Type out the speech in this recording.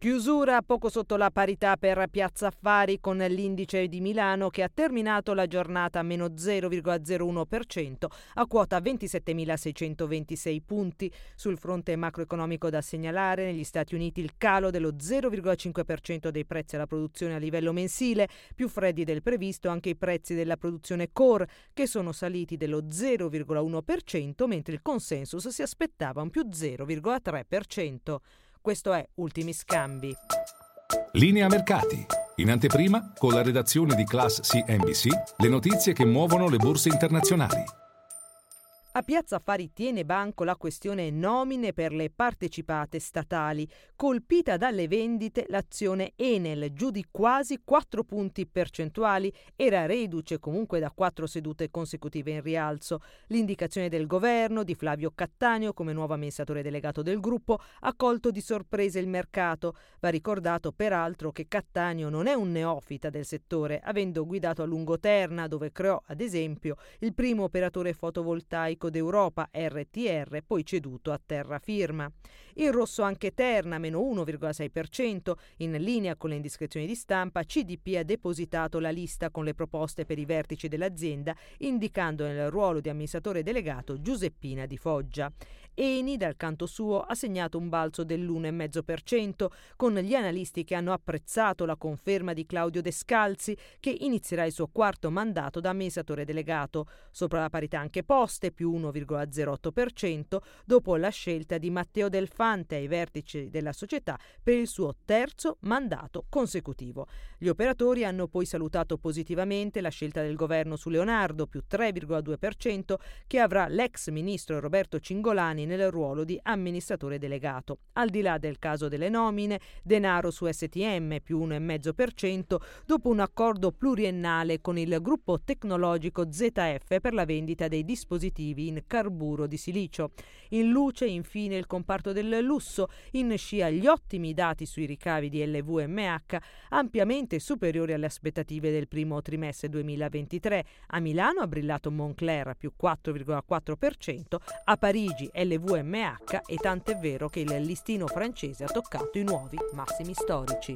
Chiusura poco sotto la parità per Piazza Affari con l'indice di Milano che ha terminato la giornata a meno 0,01% a quota 27.626 punti. Sul fronte macroeconomico da segnalare negli Stati Uniti il calo dello 0,5% dei prezzi alla produzione a livello mensile, più freddi del previsto anche i prezzi della produzione core che sono saliti dello 0,1% mentre il consensus si aspettava un più 0,3%. Questo è Ultimi Scambi. Linea Mercati. In anteprima, con la redazione di Class CNBC, le notizie che muovono le borse internazionali. A Piazza Affari tiene banco la questione nomine per le partecipate statali. Colpita dalle vendite, l'azione Enel, giù di quasi 4 punti percentuali, era reduce comunque da quattro sedute consecutive in rialzo. L'indicazione del governo di Flavio Cattaneo come nuovo amministratore delegato del gruppo ha colto di sorpresa il mercato. Va ricordato peraltro che Cattaneo non è un neofita del settore, avendo guidato a lungo Terna, dove creò ad esempio il primo operatore fotovoltaico d'Europa RTR, poi ceduto a terrafirma. Il rosso anche Terna, meno 1,6%, in linea con le indiscrezioni di stampa, CDP ha depositato la lista con le proposte per i vertici dell'azienda, indicando nel ruolo di amministratore delegato Giuseppina Di Foggia. Eni, dal canto suo, ha segnato un balzo dell'1,5%, con gli analisti che hanno apprezzato la conferma di Claudio Descalzi, che inizierà il suo quarto mandato da amministratore delegato. Sopra la parità anche poste, più 1,08%, dopo la scelta di Matteo Delfante ai vertici della società per il suo terzo mandato consecutivo. Gli operatori hanno poi salutato positivamente la scelta del governo su Leonardo, più 3,2%, che avrà l'ex ministro Roberto Cingolani nel ruolo di amministratore delegato. Al di là del caso delle nomine, denaro su STM più 1,5% dopo un accordo pluriennale con il gruppo tecnologico ZF per la vendita dei dispositivi in carburo di silicio. In luce infine il comparto del lusso, in scia gli ottimi dati sui ricavi di LVMH, ampiamente superiori alle aspettative del primo trimestre 2023. A Milano ha brillato Moncler più 4,4%, a Parigi LVMH e tant'è vero che il listino francese ha toccato i nuovi massimi storici.